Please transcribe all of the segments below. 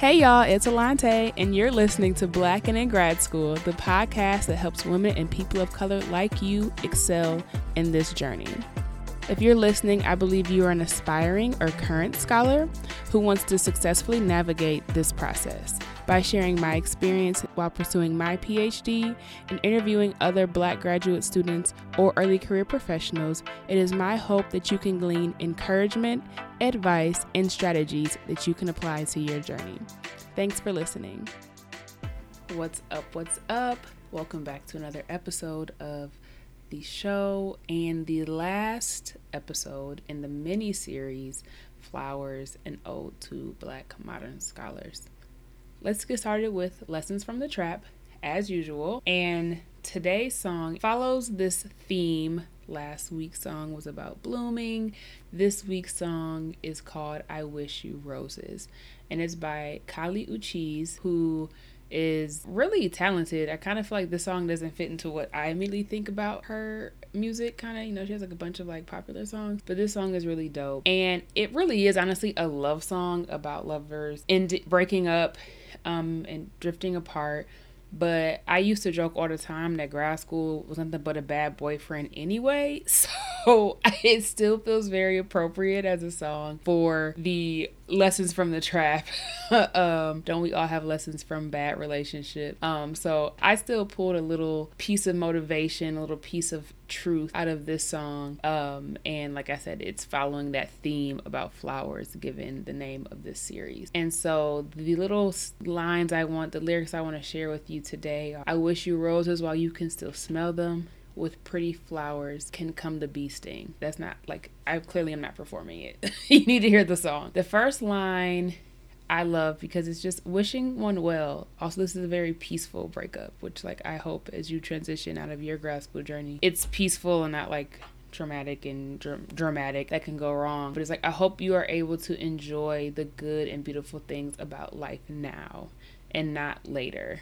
Hey y'all, it's Alante, and you're listening to Black and in Grad School, the podcast that helps women and people of color like you excel in this journey. If you're listening, I believe you are an aspiring or current scholar who wants to successfully navigate this process by sharing my experience while pursuing my PhD and interviewing other Black graduate students or early career professionals. It is my hope that you can glean encouragement, advice, and strategies that you can apply to your journey. Thanks for listening. What's up? What's up? Welcome back to another episode of the show and the last episode in the mini series Flowers and Ode to Black Modern Scholars. Let's get started with Lessons from the Trap, as usual. And today's song follows this theme. Last week's song was about blooming. This week's song is called I Wish You Roses. And it's by Kali Uchis, who is really talented. I kind of feel like the song doesn't fit into what I immediately think about her music. Kind of, you know, she has like a bunch of like popular songs, but this song is really dope. And it really is honestly a love song about lovers and breaking up um, and drifting apart. But I used to joke all the time that grad school was nothing but a bad boyfriend anyway. So it still feels very appropriate as a song for the lessons from the trap. um, don't we all have lessons from bad relationship? Um, so I still pulled a little piece of motivation, a little piece of truth out of this song. Um, and like I said, it's following that theme about flowers, given the name of this series. And so the little lines I want, the lyrics I want to share with you today I wish you roses while you can still smell them with pretty flowers can come the bee sting. That's not like I clearly am not performing it. you need to hear the song. The first line I love because it's just wishing one well. Also, this is a very peaceful breakup, which like I hope as you transition out of your grad school journey, it's peaceful and not like traumatic and dr- dramatic that can go wrong. But it's like I hope you are able to enjoy the good and beautiful things about life now and not later.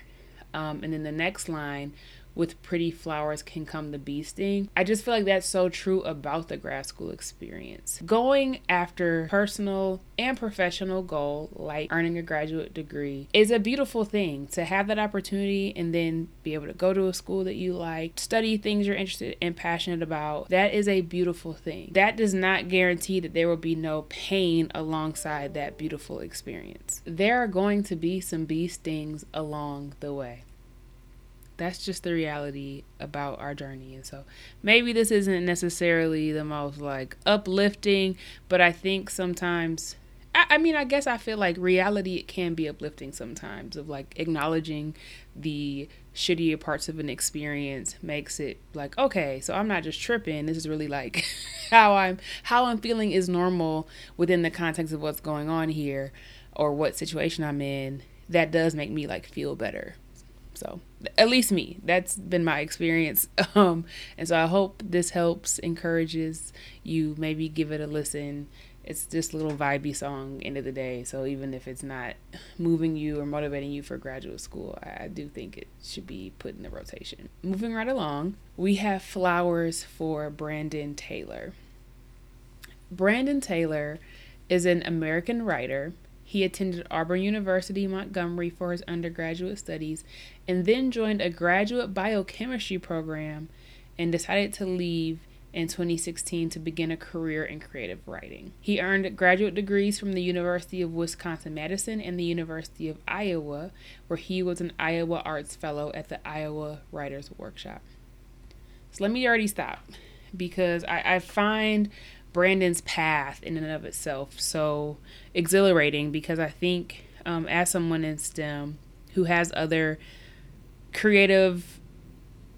Um, and then the next line, with pretty flowers can come the bee sting. I just feel like that's so true about the grad school experience. Going after personal and professional goal like earning a graduate degree is a beautiful thing to have that opportunity and then be able to go to a school that you like, study things you're interested and passionate about. That is a beautiful thing. That does not guarantee that there will be no pain alongside that beautiful experience. There are going to be some bee stings along the way that's just the reality about our journey. And so maybe this isn't necessarily the most like uplifting, but I think sometimes I, I mean I guess I feel like reality it can be uplifting sometimes of like acknowledging the shittier parts of an experience makes it like okay so i'm not just tripping. This is really like how i'm how i'm feeling is normal within the context of what's going on here or what situation i'm in. That does make me like feel better so at least me, that's been my experience. Um, and so I hope this helps, encourages you. Maybe give it a listen. It's just a little vibey song, end of the day. So even if it's not moving you or motivating you for graduate school, I, I do think it should be put in the rotation. Moving right along, we have flowers for Brandon Taylor. Brandon Taylor is an American writer he attended Auburn University Montgomery for his undergraduate studies and then joined a graduate biochemistry program and decided to leave in 2016 to begin a career in creative writing. He earned graduate degrees from the University of Wisconsin Madison and the University of Iowa, where he was an Iowa Arts Fellow at the Iowa Writers Workshop. So let me already stop because I, I find Brandon's path in and of itself so exhilarating because I think um, as someone in STEM who has other creative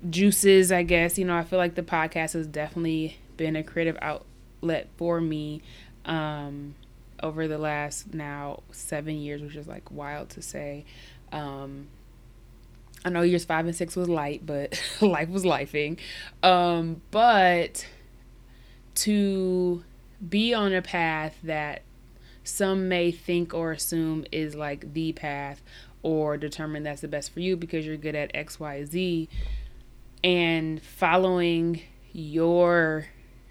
juices, I guess, you know, I feel like the podcast has definitely been a creative outlet for me. Um, over the last now seven years, which is like wild to say. Um, I know years five and six was light, but life was lifing. Um, but to be on a path that some may think or assume is like the path or determine that's the best for you because you're good at XYZ and following your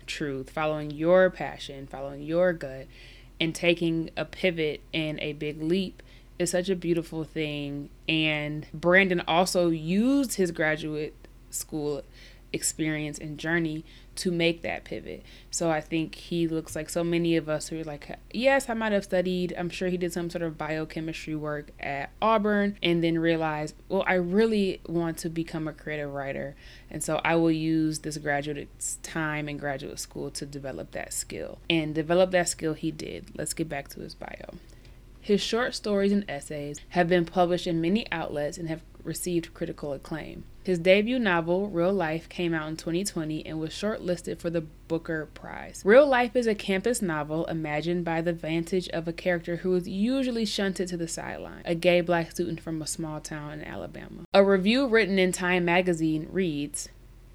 truth, following your passion, following your gut, and taking a pivot and a big leap is such a beautiful thing. And Brandon also used his graduate school experience and journey to make that pivot. So I think he looks like so many of us who are like, yes, I might have studied. I'm sure he did some sort of biochemistry work at Auburn and then realized, well, I really want to become a creative writer. And so I will use this graduate time in graduate school to develop that skill. And develop that skill he did. Let's get back to his bio. His short stories and essays have been published in many outlets and have received critical acclaim. His debut novel, Real Life, came out in 2020 and was shortlisted for the Booker Prize. Real Life is a campus novel imagined by the vantage of a character who is usually shunted to the sideline, a gay black student from a small town in Alabama. A review written in Time magazine reads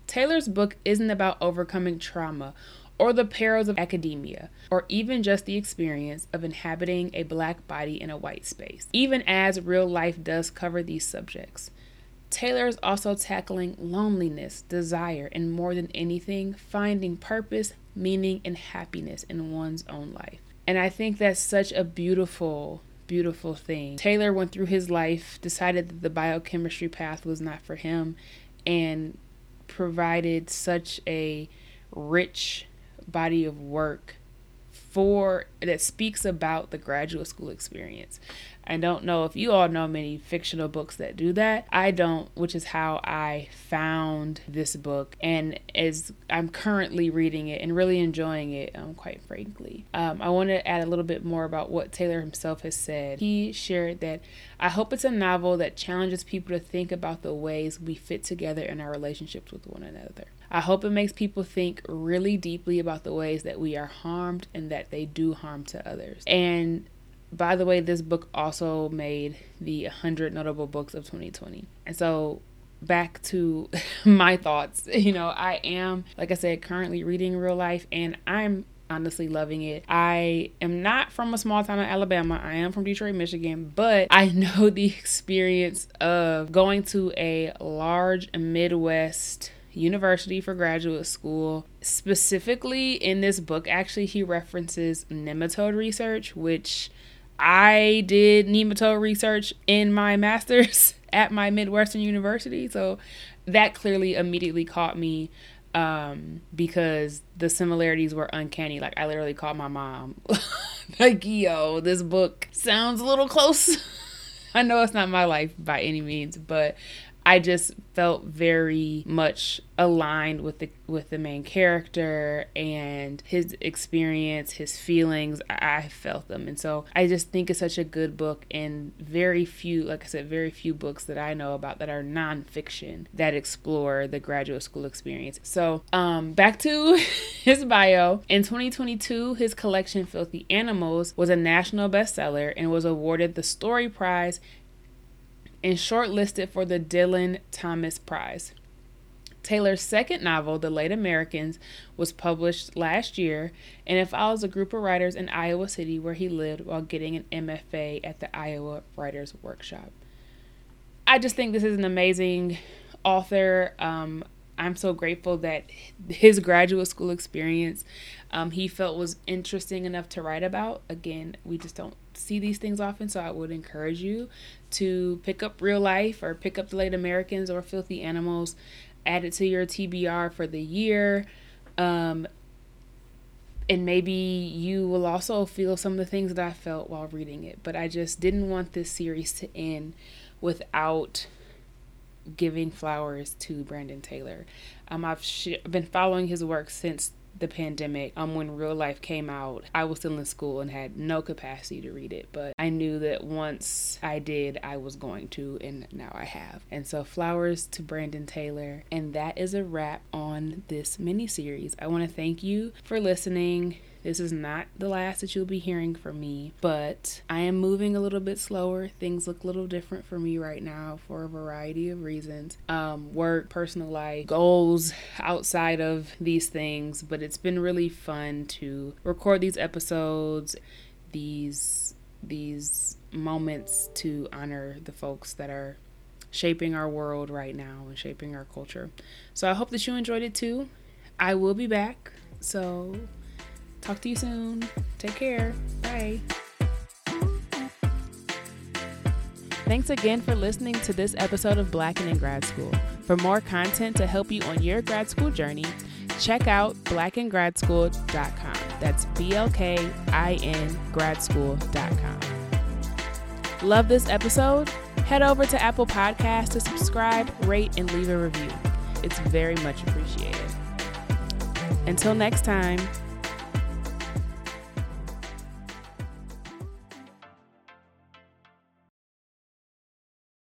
Taylor's book isn't about overcoming trauma or the perils of academia, or even just the experience of inhabiting a black body in a white space, even as real life does cover these subjects. Taylor is also tackling loneliness, desire, and more than anything, finding purpose, meaning, and happiness in one's own life. And I think that's such a beautiful, beautiful thing. Taylor went through his life, decided that the biochemistry path was not for him, and provided such a rich body of work for that speaks about the graduate school experience. I don't know if you all know many fictional books that do that. I don't, which is how I found this book. And as I'm currently reading it and really enjoying it, um, quite frankly, um, I want to add a little bit more about what Taylor himself has said. He shared that I hope it's a novel that challenges people to think about the ways we fit together in our relationships with one another. I hope it makes people think really deeply about the ways that we are harmed and that they do harm to others. And by the way, this book also made the 100 notable books of 2020. And so back to my thoughts, you know, I am, like I said, currently reading real life and I'm honestly loving it. I am not from a small town in Alabama. I am from Detroit, Michigan, but I know the experience of going to a large Midwest university for graduate school. Specifically in this book, actually, he references nematode research, which I did nematode research in my master's at my Midwestern University. So that clearly immediately caught me um, because the similarities were uncanny. Like, I literally called my mom, like, yo, this book sounds a little close. I know it's not my life by any means, but I just felt very much aligned with the with the main character and his experience, his feelings. I felt them, and so I just think it's such a good book. And very few, like I said, very few books that I know about that are nonfiction that explore the graduate school experience. So, um, back to his bio. In 2022, his collection "Filthy Animals" was a national bestseller and was awarded the Story Prize and shortlisted for the Dylan Thomas Prize. Taylor's second novel, The Late Americans, was published last year, and it follows a group of writers in Iowa City where he lived while getting an MFA at the Iowa Writers Workshop. I just think this is an amazing author. Um, I'm so grateful that his graduate school experience um, he felt was interesting enough to write about. Again, we just don't see these things often, so I would encourage you to pick up Real Life or pick up The Late Americans or Filthy Animals, add it to your TBR for the year. Um, and maybe you will also feel some of the things that I felt while reading it. But I just didn't want this series to end without giving flowers to Brandon Taylor. Um, I've sh- been following his work since the pandemic, um, when real life came out, I was still in school and had no capacity to read it. But I knew that once I did, I was going to, and now I have. And so, flowers to Brandon Taylor. And that is a wrap on this mini series. I want to thank you for listening This is not the last that you'll be hearing from me, but I am moving a little bit slower. Things look a little different for me right now for a variety of reasons um, work, personal life, goals outside of these things. But it's been really fun to record these episodes, these these moments to honor the folks that are shaping our world right now and shaping our culture. So I hope that you enjoyed it too. I will be back. So talk to you soon. Take care. Bye. Thanks again for listening to this episode of Blackin' in Grad School. For more content to help you on your grad school journey, check out blackingradschool.com. That's B L K I N gradschool.com. Love this episode? Head over to Apple Podcasts to subscribe, rate, and leave a review. It's very much appreciated. Until next time.